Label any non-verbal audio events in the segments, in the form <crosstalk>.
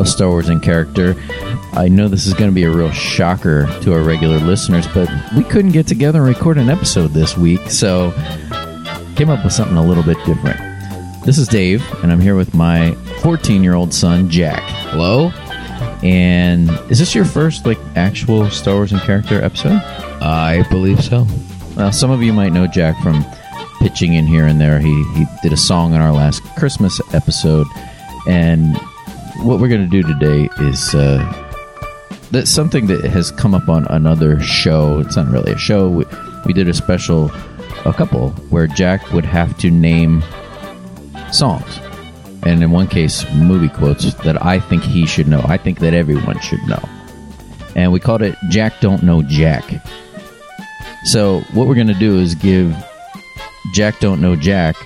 of Star Wars in Character. I know this is going to be a real shocker to our regular listeners, but we couldn't get together and record an episode this week, so came up with something a little bit different. This is Dave, and I'm here with my 14 year old son, Jack. Hello? And is this your first like actual Star Wars in Character episode? I believe so. Well, some of you might know Jack from pitching in here and there. He he did a song on our last Christmas episode, and what we're going to do today is uh, that's something that has come up on another show. It's not really a show. We, we did a special, a couple where Jack would have to name songs, and in one case, movie quotes that I think he should know. I think that everyone should know, and we called it Jack Don't Know Jack. So what we're going to do is give Jack Don't Know Jack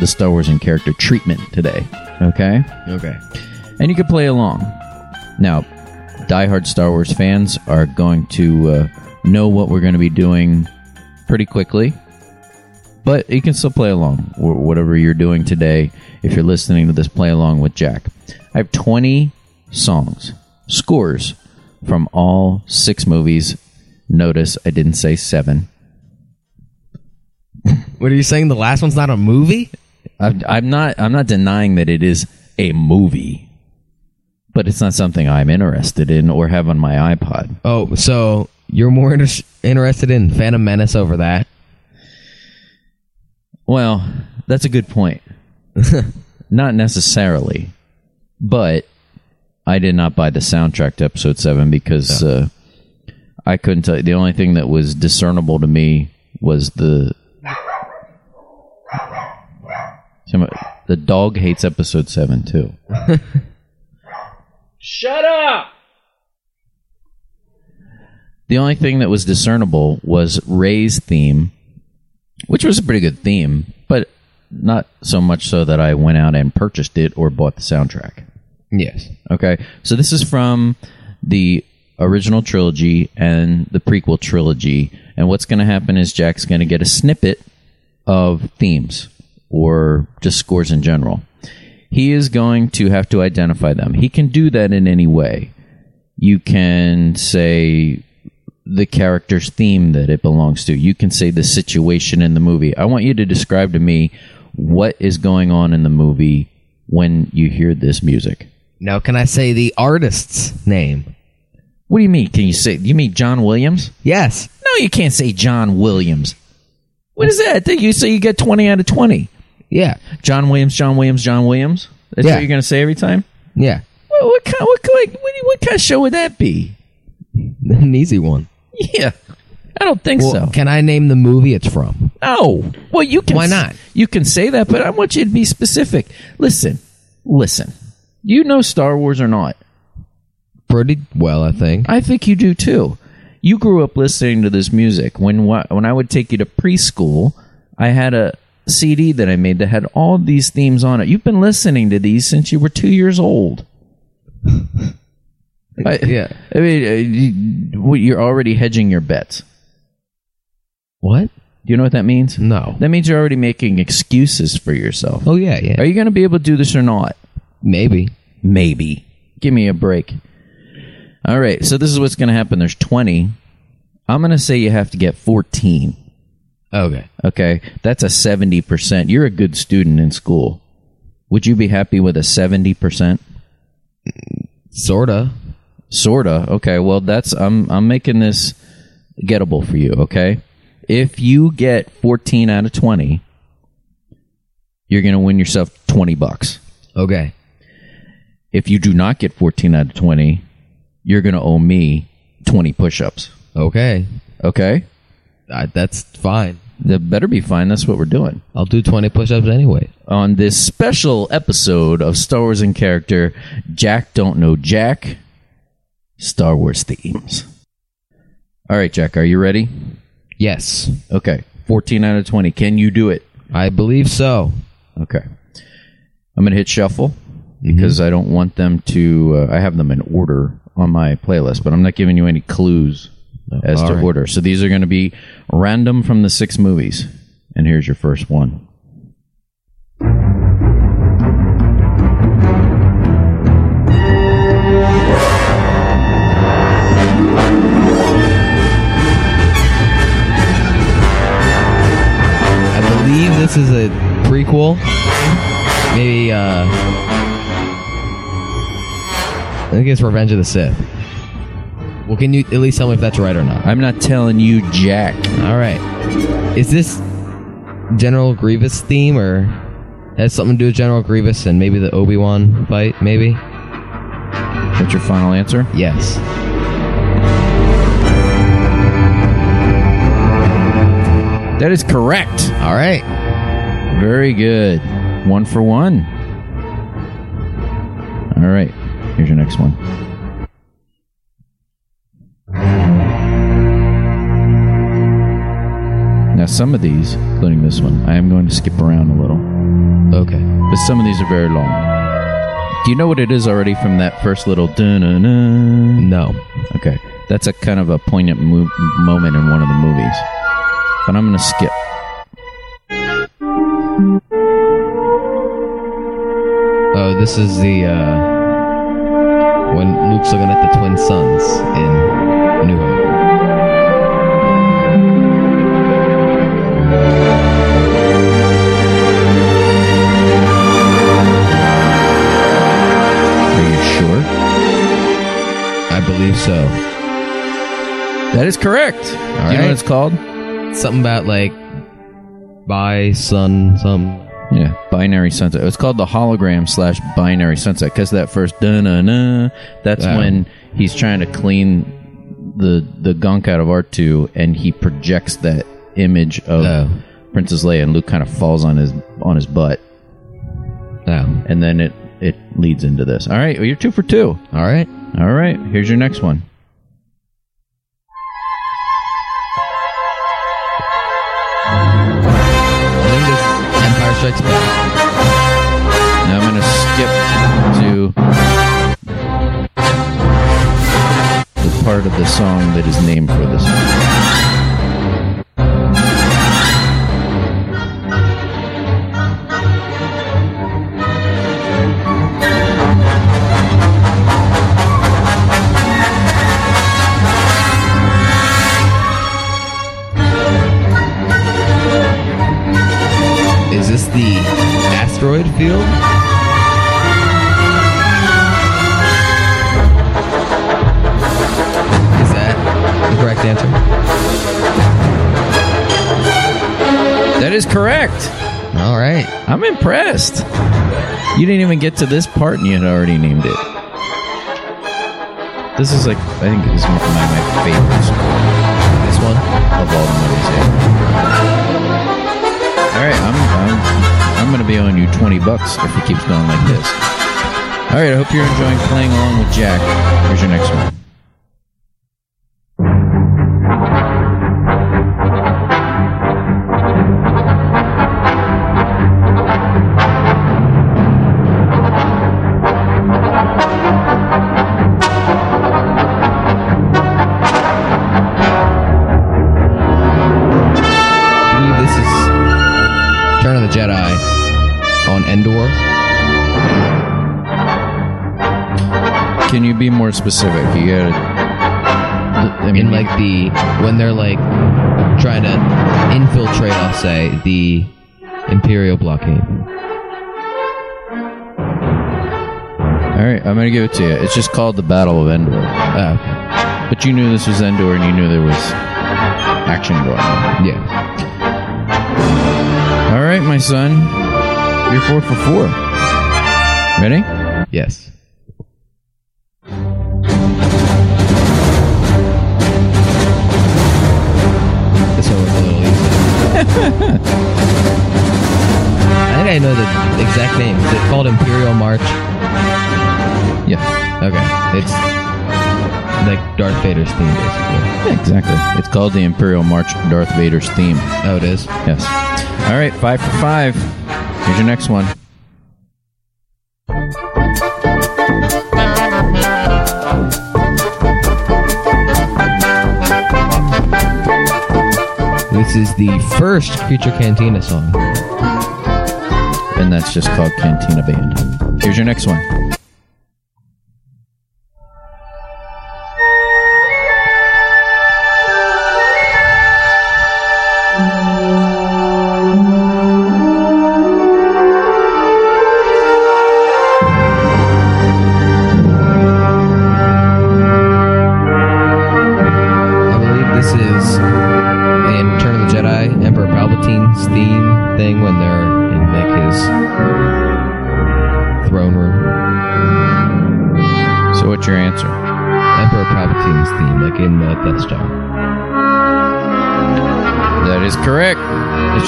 the Star Wars in character treatment today. Okay? Okay. And you can play along. Now, diehard Star Wars fans are going to uh, know what we're going to be doing pretty quickly. But you can still play along, wh- whatever you're doing today. If you're listening to this, play along with Jack. I have 20 songs, scores from all six movies. Notice I didn't say seven. What are you saying? The last one's not a movie? I'm, I'm not. I'm not denying that it is a movie, but it's not something I'm interested in or have on my iPod. Oh, so you're more inter- interested in Phantom Menace over that? Well, that's a good point. <laughs> not necessarily, but I did not buy the soundtrack to Episode Seven because uh, I couldn't tell. You. The only thing that was discernible to me was the. <laughs> The dog hates Episode Seven too. <laughs> Shut up. The only thing that was discernible was Rey's theme, which was a pretty good theme, but not so much so that I went out and purchased it or bought the soundtrack. Yes. Okay, so this is from the original trilogy and the prequel trilogy, and what's going to happen is Jack's going to get a snippet of themes or just scores in general. He is going to have to identify them. He can do that in any way. You can say the character's theme that it belongs to. You can say the situation in the movie. I want you to describe to me what is going on in the movie when you hear this music. Now, can I say the artist's name? What do you mean? Can you say you mean John Williams? Yes. No, you can't say John Williams. What is that? You say you get twenty out of twenty. Yeah. John Williams, John Williams, John Williams. That's Yeah. what you're going to say every time. Yeah. What, what kind? What, what, what kind of show would that be? <laughs> An easy one. Yeah, I don't think Well, so. can I name the movie it's from? No. Well, you can. Why not? You can say that, but I want you to be specific. Listen, listen. You know Star Wars or not? Pretty well, I think. I think you do too. You grew up listening to this music. When wh- when I would take you to preschool, I had a CD that I made that had all these themes on it. You've been listening to these since you were two years old. <laughs> I, Yeah. I mean, uh, you're already hedging your bets. What? Do you know what that means? No. That means you're already making excuses for yourself. Oh, yeah, yeah. Are you going to be able to do this or not? Maybe. Maybe. Give me a break. All right, so this is what's going to happen. There's 20. I'm going to say you have to get 14. Okay. Okay, that's a 70%. You're a good student in school. Would you be happy with a 70%? Sorta. Sorta. Okay, well that's I'm I'm making this gettable for you, okay? If you get 14 out of 20, you're going to win yourself 20 bucks. Okay. If you do not get 14 out of 20, you're going to owe me 20 push-ups. Okay. Okay? Uh, that's fine. That better be fine. That's what we're doing. I'll do 20 push-ups anyway. On this special episode of Star Wars in Character, Jack Don't Know Jack, Star Wars themes. All right, Jack, are you ready? Yes, Okay. 14 out of 20. Can you do it? I believe so. Okay. I'm going to hit shuffle because I don't want them to. Uh, I have them in order on my playlist, but I'm not giving you any clues as all to right. order. So these are going to be random from the six movies. And here's your first one. I believe this is a prequel. Maybe, uh. I think it's Revenge of the Sith. Well, can you at least tell me if that's right or not? I'm not telling you, Jack. All right. Is this General Grievous theme or has something to do with General Grievous and maybe the Obi Wan fight? Maybe. That's your final answer? Yes. That is correct. All right. Very good. One for one. All right. Here's your next one. Now, some of these, including this one, I am going to skip around a little. Okay. But some of these are very long. Do you know what it is already from that first little dun No. Okay. That's a kind of a poignant mo- moment in one of the movies. But I'm going to skip. Oh, this is the uh when Luke's looking at the twin suns in New Hope. So. That is correct. Do you know what it's called? Something about like by sun some Yeah, binary sunset. It's called the hologram slash binary sunset because that first da na na. That's Yeah. when he's trying to clean the the gunk out of R two, and he projects that image of Oh. Princess Leia, and Luke kind of falls on his on his butt, Oh. and then it it leads into this. All right, well, you're two for two. All right. All right, here's your next one. I think this Empire Strikes Back. Now I'm going to skip to the part of the song that is named for this one. Field? Is that the correct answer? That is correct. All right. I'm impressed. You didn't even get to this part and you had already named it. This is like, I think this is my, my favorites This one? of all the movies. All right, I'm, I'm, I'm going to be owing you 20 bucks if it keeps going like this. All right, I hope you're enjoying playing along with Jack. Here's your next one. Be more specific? You gotta. I mean, In like the when they're like trying to infiltrate, I'll say the Imperial blockade. all right, I'm gonna give it to you. It's just called the Battle of Endor. Uh, okay. But you knew this was Endor, and you knew there was action going on. Yeah. All right, my son, you're four for four. Ready? Yes. This one was a little easy. I think I know the exact name. Is it called Imperial March? Yeah, Okay. It's like Darth Vader's theme, basically. yeah, exactly. It's called the Imperial March, Darth Vader's theme. Oh, it is? Yes. All right, five for five. Here's your next one. This is the first Creature Cantina song. And that's just called Cantina Band. Here's your next one.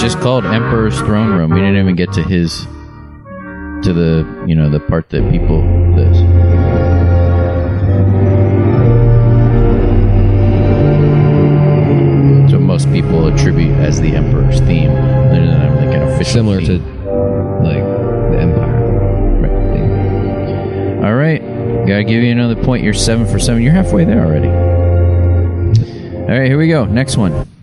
Just called Emperor's Throne Room. We didn't even get to his to the you know the part that people this. So most people attribute as the Emperor's theme. Don't have like an official Similar to like the Empire. Right. theme. All right, gotta give you another point. You're seven for seven. You're halfway there already. All right, here we go. Next one.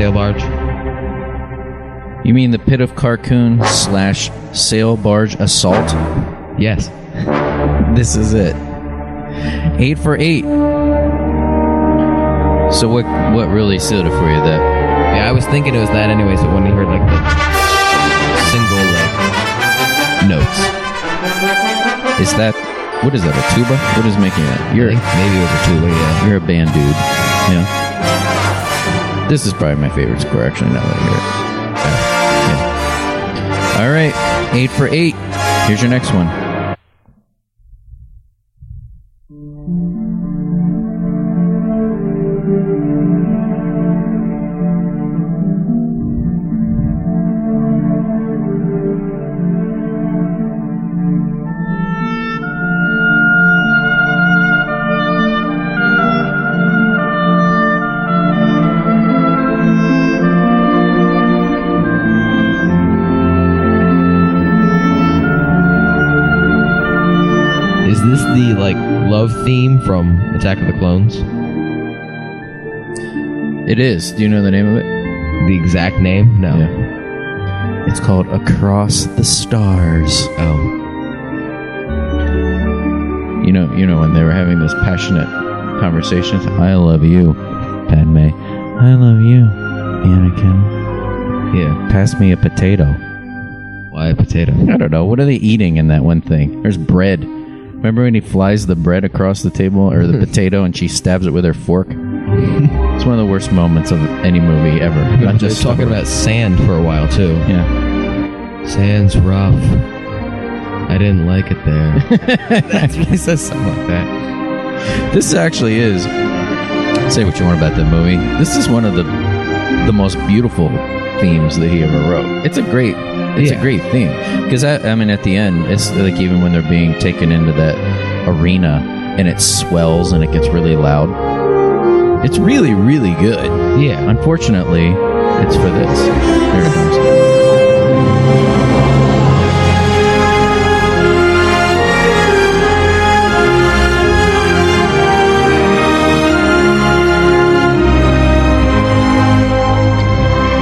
Sail barge? You mean the Pit of Carkoon slash sail barge assault? Yes. <laughs> This is it. Eight for eight. So what? What really sealed it for you? That Yeah, I was thinking it was that anyways, but when you heard like the single like notes, is that? What is that? A tuba? What is making that? You're maybe it was a two-way. Yeah. you're a band dude. Yeah. This is probably my favorite score. Actually, now that I hear it. All right, eight for eight. Here's your next one. From Attack of the Clones? It is. Do you know the name of it? The exact name? No. It's called Across the Stars. Oh. You know, you know when they were having this passionate conversations. I love you, Padme. I love you, Anakin. Yeah. Pass me a potato. Why a potato? I don't know. What are they eating in that one thing? There's bread. Remember when he flies the bread across the table or the hmm. potato and she stabs it with her fork? <laughs> it's one of the worst moments of any movie ever. Not Not just just talking about sand for a while too. Yeah. Sand's rough. I didn't like it there. <laughs> That's what he says something like that. This actually is. Say what you want about the movie. This is one of the the most beautiful themes that he ever wrote. It's a great, it's a great theme because I, I mean, at the end, it's like even when they're being taken into that arena and it swells and it gets really loud. It's really, really good. Yeah. Unfortunately, it's for this. Here it comes.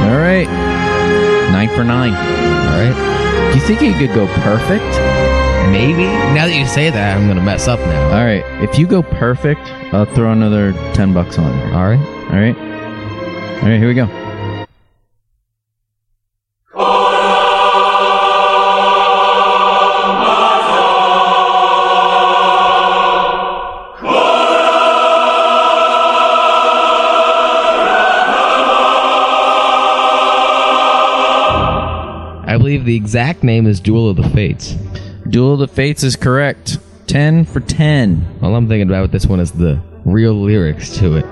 All right, nine for nine. Right. Do you think you could go perfect? Maybe. Now that you say that, I'm gonna mess up now. All right. If you go perfect, I'll throw another ten bucks on. it. All right. All right. All right. Here we go. Believe the exact name is Duel of the Fates. Duel of the Fates is correct. Ten for ten. All I'm thinking about with this one is the real lyrics to it.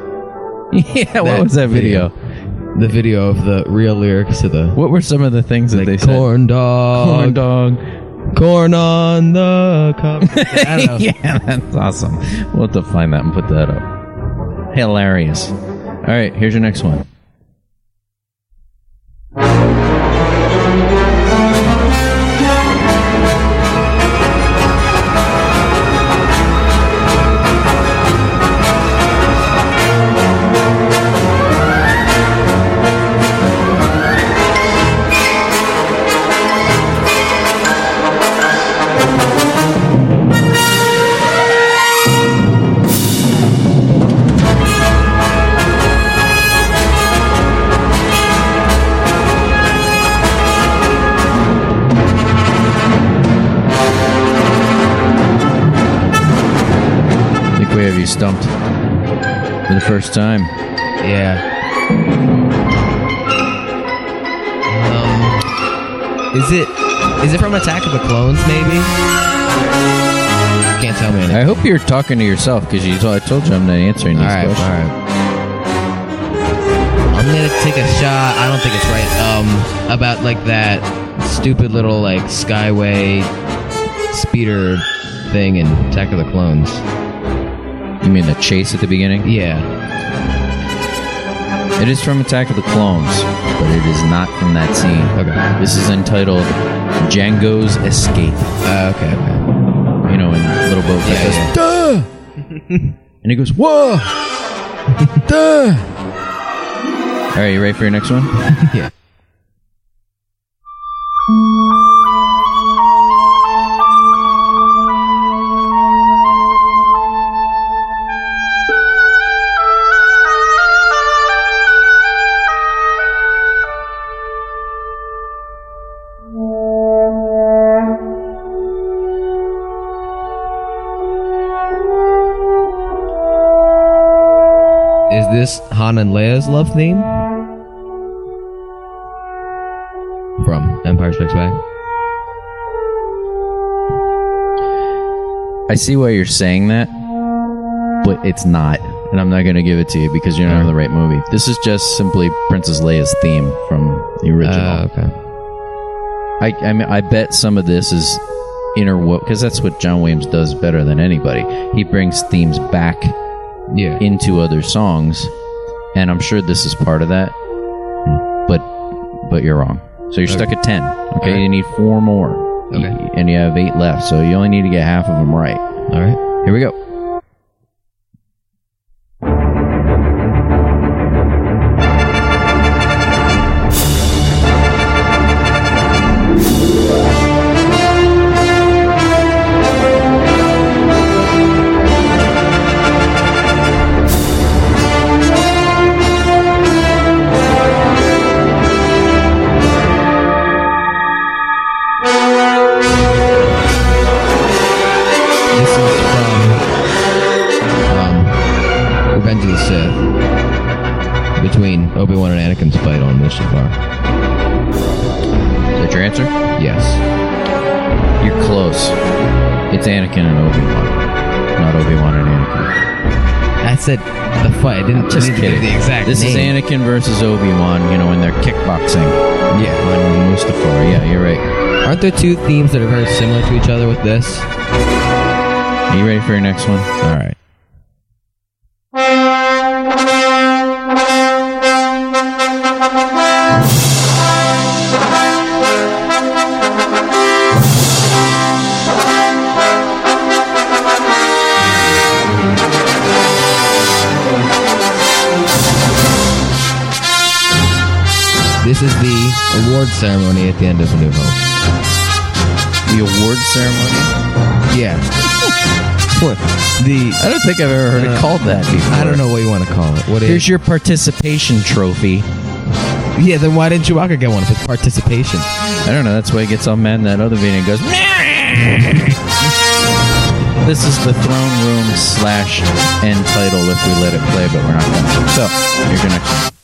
<laughs> yeah. What was that video? The video of the real lyrics to the What were some of the things that they like said? corn dog, Corn dog. corn on the cob. I don't know. yeah, that's awesome. We'll have to find that and put that up. Hilarious. All right, here's your next one. First time. Yeah. Um, is it is it from Attack of the Clones? Maybe. Can't tell me anything. I hope you're talking to yourself because you told, I told you I'm not answering these All right, all questions. right. I'm gonna take a shot. I don't think it's right. Um, about like that stupid little like Skyway speeder thing in Attack of the Clones. You mean the chase at the beginning? Yeah. It is from Attack of the Clones, but it is not from that scene. Okay. This is entitled Jango's Escape. Uh, okay. Okay. You know, in Little Boba Fett Yeah, goes. Duh! <laughs> and he goes, Whoa! <laughs> Duh! All right, you ready for your next one? <laughs> Yeah. This Han and Leia's love theme? From Empire Strikes Back. I see why you're saying that, but it's not. And I'm not going to give it to you because you're not in the right movie. This is just simply Princess Leia's theme from the original. Uh, okay. I, I mean, I bet some of this is interwoven because that's what John Williams does better than anybody. He brings themes back Yeah. into other songs, and I'm sure this is part of that. But, but you're wrong. So you're stuck at ten. Okay, Okay. you need four more. Okay. And you have eight left, so you only need to get half of them right. All right. Here we go. Mustafar. Is that your answer? Yes. You're close. It's Anakin and Obi Wan, not Obi Wan and Anakin. I said the fight. I didn't Just kidding. the exact this name. is Anakin versus Obi Wan. You know, when they're kickboxing Yeah. on Mustafar. Yeah, you're right. Aren't there two themes that are very similar to each other with this? Are you ready for your next one? All right. This is the award ceremony at the end of A New Hope. The award ceremony. Yeah. What? The I don't think I've ever heard it Uh, called that before. I don't know what you want to call it. What is? Here's your participation trophy. yeah. Then why didn't Chewbacca get one if it's participation? I don't know. That's why he gets all mad in that other video and goes. this is the throne room slash end title if we let it play, but we're not going to. So here's your next one.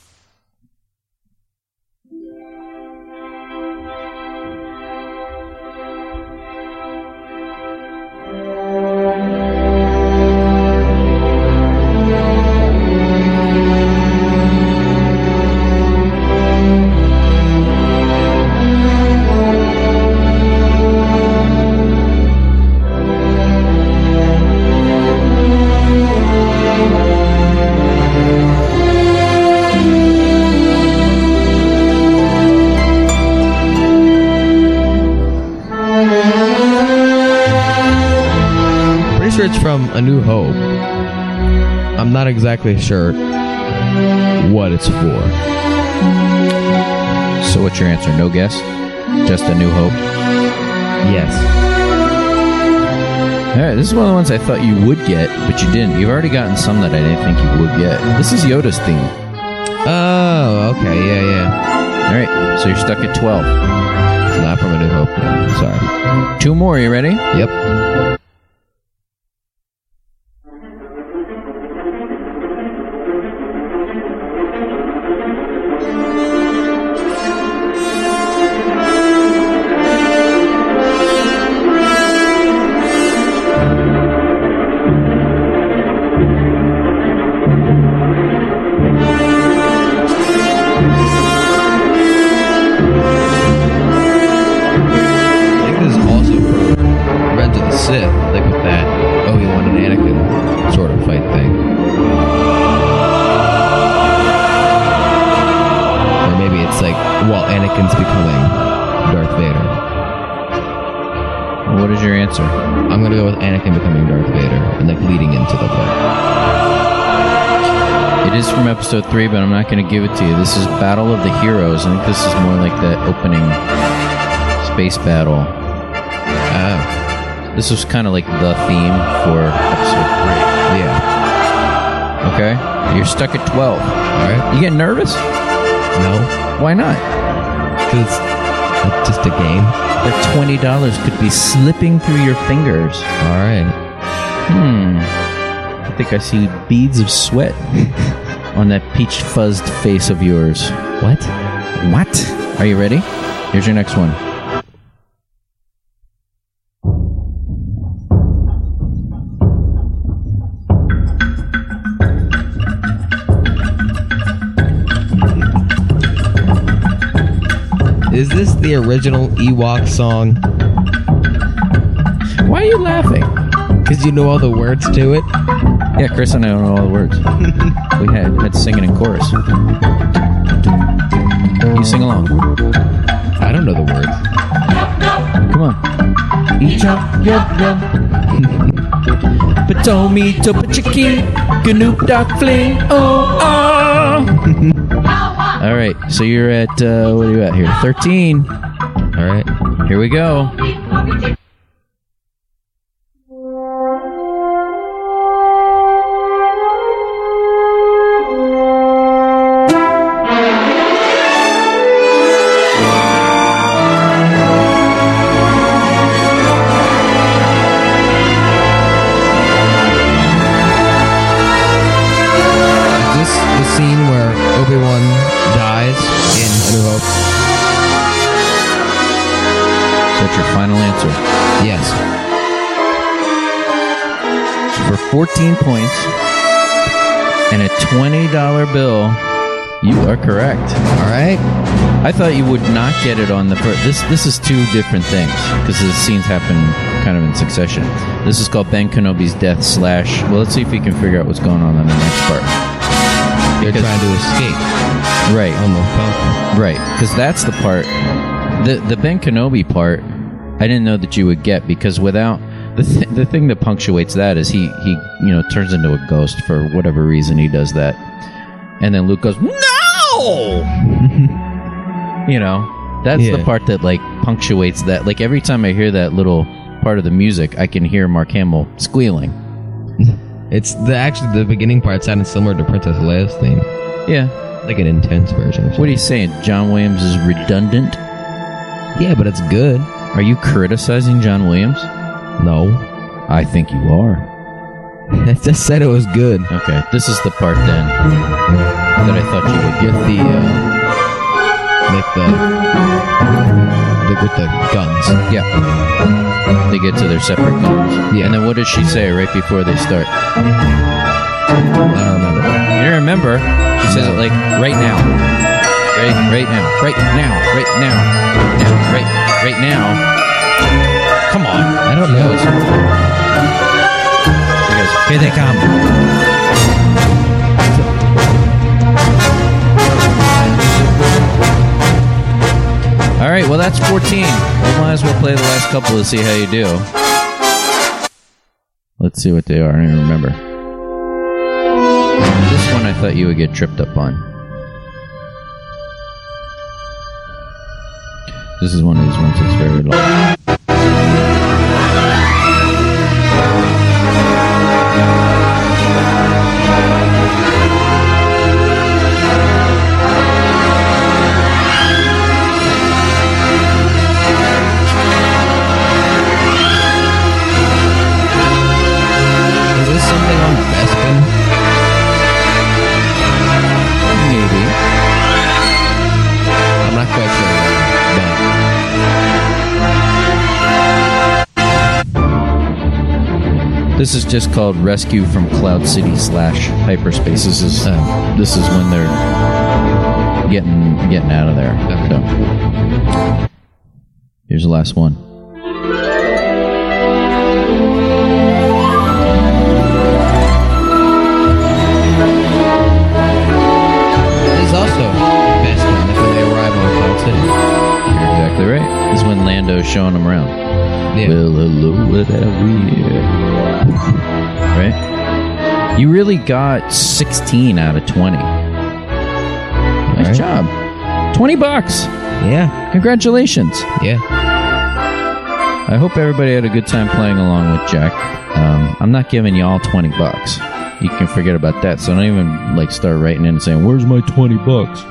Exactly sure what it's for. So what's your answer? No guess? Just a new hope? Yes. All right, this is one of the ones I thought you would get, but you didn't. You've already gotten some that I didn't think you would get. This is Yoda's theme. Oh, okay. Yeah, yeah. All right, so you're stuck at 12. It's not from A New Hope. Sorry. Two more, you ready? Yep. It is from episode three, but I'm not going to give it to you. This is Battle of the Heroes. I think this is more like the opening space battle. Oh, This was kind of like the theme for episode three. yeah. Okay? You're stuck at 12. Alright. You get nervous? No, Why not? because it's just a game. That $20 could be slipping through your fingers. Alright. Hmm. I think I see beads of sweat <laughs> on that peach fuzzed face of yours. What? What? Are you ready? Here's your next one. Is this the original Ewok song? Why are you laughing? Because you know all the words to it? Yeah, Chris and I don't know all the words. <laughs> we had had to sing it in chorus. You sing along. I don't know the words. Come on. Each up, yum, yum. <laughs> Potomi, Topachiki, Ganoop, Doc, Fling, oh, oh. <laughs> All right, so you're at, uh, what are you at here? 13. Alright. Here we go. 14 points and a $20 bill, you are correct. Alright. I thought you would not get it on the first. This this is two different things because the scenes happen kind of in succession. This is called Ben Kenobi's death slash. Well, let's see if we can figure out what's going on in the next part. You're Because- trying to escape Right, on the Falcon. right, because that's the part. The the Ben Kenobi part, I didn't know that you would get because without the th- the thing that punctuates that is he he you know turns into a ghost for whatever reason he does that, and then Luke goes no. <laughs> you know, That's the part that like punctuates that. Like every time I hear that little part of the music, I can hear Mark Hamill squealing. <laughs> It's the actually the beginning part sounded similar to Princess Leia's theme, Yeah. like an intense version. What are you saying? John Williams is redundant? Yeah, but it's good. Are you criticizing John Williams? No, I think you are. <laughs> I just said it was good. Okay, this is the part then that I thought you would get. The uh, like the, the with the guns. Yeah. They get to their separate guns. Yeah. And then what does she say right before they start? I don't remember. You don't remember? She says it like right now. Right, right now. Right now. Right now. Now. Right, right now. Come on. I don't know. She goes, here they come. All right, well that's 14. We might as well play the last couple to see how you do. Let's see what they are. I don't remember. This one I thought you would get tripped up on. This is one of these ones that's very long. This is just called Rescue from Cloud City slash Hyperspace. This is Oh. this is when they're getting getting out of there. So, here's the last one. It is also. This when Lando's showing them around. Yeah. Well, hello, what have we here? Right? You really got 16 out of 20. Nice Alright. job. 20 bucks. Yeah. Congratulations. Yeah. I hope everybody had a good time playing along with Jack. Um, I'm not giving y'all 20 bucks. You can forget about that. So don't even like start writing in and saying, "Where's my 20 bucks?"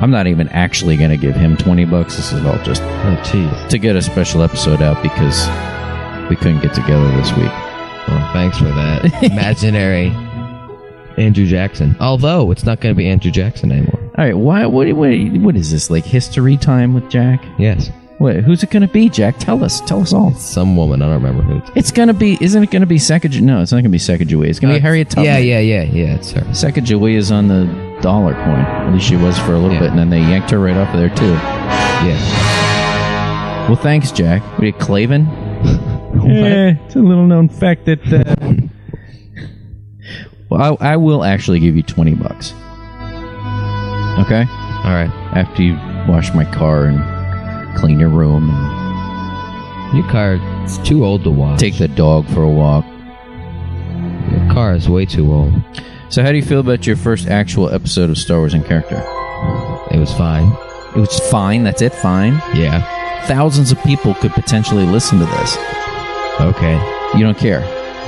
I'm not even actually going to give him 20 bucks. This is all just Oh, to get a special episode out because we couldn't get together this week. Well, thanks for that. <laughs> Imaginary Andrew Jackson. Although it's not going to be Andrew Jackson anymore. All right, why? What? What, what is this? Like history time with Jack? Yes. What? Who's it going to be? Jack, tell us. Tell us all. Some woman. I don't remember who. It's It's going to be. Isn't it going to be Sacagawea? No, it's not going to be Sacagawea. It's going to be uh, Harriet Tubman. Yeah, yeah, yeah, yeah. It's her. Sacagawea is on the dollar coin. At least she was for a little Yeah. bit, and then they yanked her right off of there too. Yeah. Well, thanks, Jack. What are you, Clavin? <laughs> Eh, it's a little known fact that. Uh, <laughs> well, I, I will actually give you twenty bucks. Okay, All right. after you wash my car and clean your room and Your car is too old to wash. take the dog for a walk. Your car is way too old. So, how do you feel about your first actual episode of Star Wars in character? It was fine. It was fine. That's it. Fine. Yeah. Thousands of people could potentially listen to this. Okay. You don't care.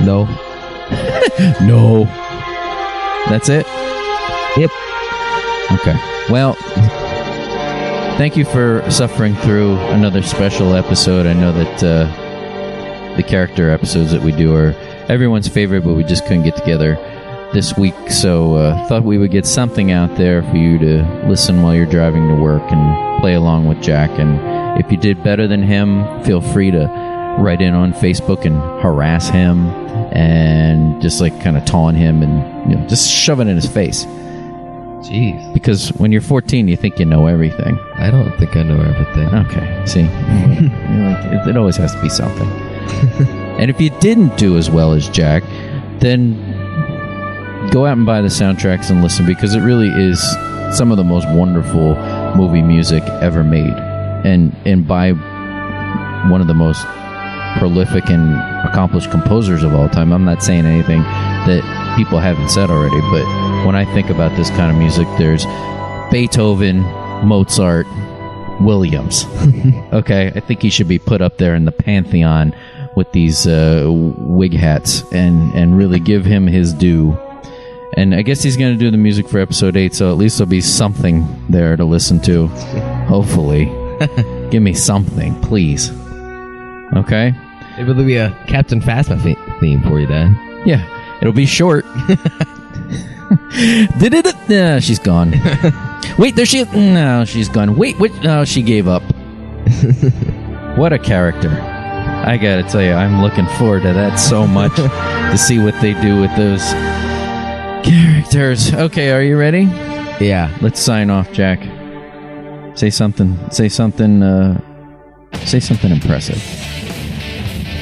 No. <laughs> No. That's it? Yep. Okay. Well, thank you for suffering through another special episode. I know that uh, the character episodes that we do are everyone's favorite, but we just couldn't get together this week. So uh, thought we would get something out there for you to listen while you're driving to work and play along with Jack. And if you did better than him, feel free to write in on Facebook and harass him and just like kind of taunt him and you know just shove it in his face Jeez. because when you're 14 you think you know everything I don't think I know everything. okay see it, <laughs> it always has to be something and if you didn't do as well as jack then go out and buy the soundtracks and listen because it really is some of the most wonderful movie music ever made and and by one of the most prolific and accomplished composers of all time. I'm not saying anything that people haven't said already, but when I think about this kind of music, there's Beethoven, Mozart, Williams. <laughs> okay, I think he should be put up there in the pantheon with these uh, wig hats and and really give him his due. And I guess he's going to do the music for episode eight, so at least there'll be something there to listen to. Hopefully, <laughs> give me something, please. Okay. Maybe there'll be a Captain Phasma the- theme for you, then. Yeah, it'll be short. <laughs> Did it? No, she's gone. <laughs> Wait, there she. No, she's gone. Wait, what? No, she gave up. what a character! I gotta tell you, I'm looking forward to that so much to see what they do with those characters. Okay, are you ready? Yeah. Let's sign off, Jack. Say something. Say something. Uh, say something impressive.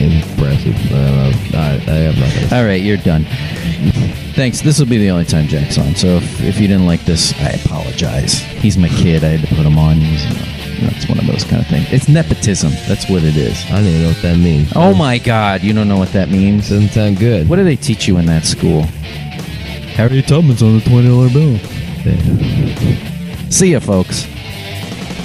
Impressive. Uh, I, I have nothing. All right, you're done. Thanks. This will be the only time Jack's on. So if, if you didn't like this, I apologize. He's my kid. I had to put him on. He's, you know, it's one of those kind of things. It's nepotism. That's what it is. I don't even know what that means. Oh my God! You don't know what that means. Doesn't sound good. What do they teach you in that school? Harry Tubman's on the twenty dollar bill. See ya, folks.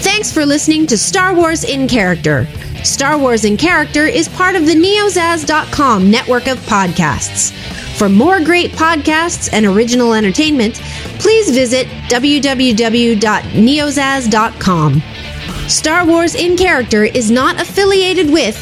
Thanks for listening to Star Wars in Character. Star Wars in Character is part of the neozaz.com network of podcasts. For more great podcasts and original entertainment, please visit www.neozaz.com. Star Wars in Character is not affiliated with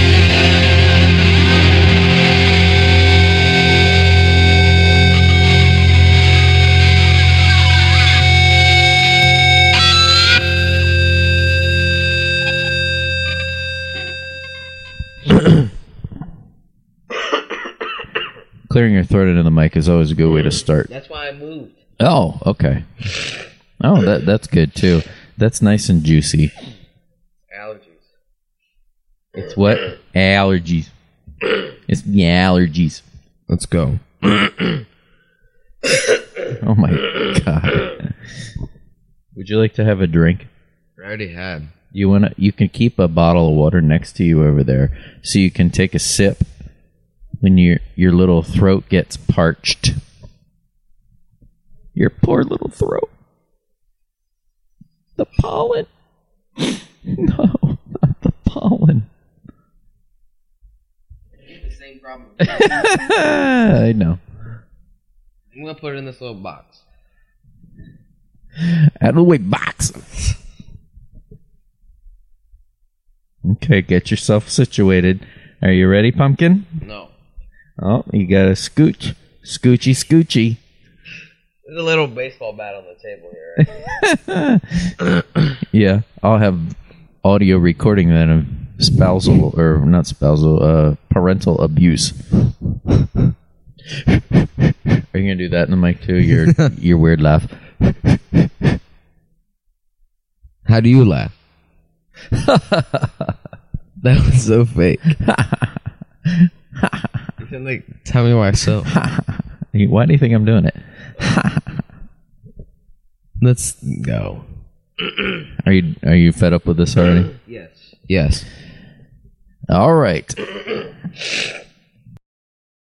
Clearing your throat into the mic is always a good way to mm. start. That's why I moved. Oh, okay. Oh, that that's good too. That's nice and juicy. Allergies. It's what allergies. It's the allergies. Let's go. <coughs> Oh my god. Would you like to have a drink? I already had. You want to you can keep a bottle of water next to you over there so you can take a sip when your your little throat gets parched. Your poor little throat. The pollen. <laughs> No, not the pollen. Same problem. <laughs> I know. I'm gonna put it in this little box. Out of the way, box. Okay, get yourself situated. Are you ready, pumpkin? No. Oh, you got a scooch. Scoochy, scoochy. There's a little baseball bat on the table here. <laughs> Yeah, I'll have audio recording then of spousal, or not spousal, uh, parental abuse. Are you gonna do that in the mic too? Your <laughs> your weird laugh. How do you laugh? <laughs> that was so fake. Can like tell me why so. <laughs> Why do you think I'm doing it? <laughs> Let's go. <clears throat> Are you are you fed up with this already? Yes. Yes. All right. <clears throat>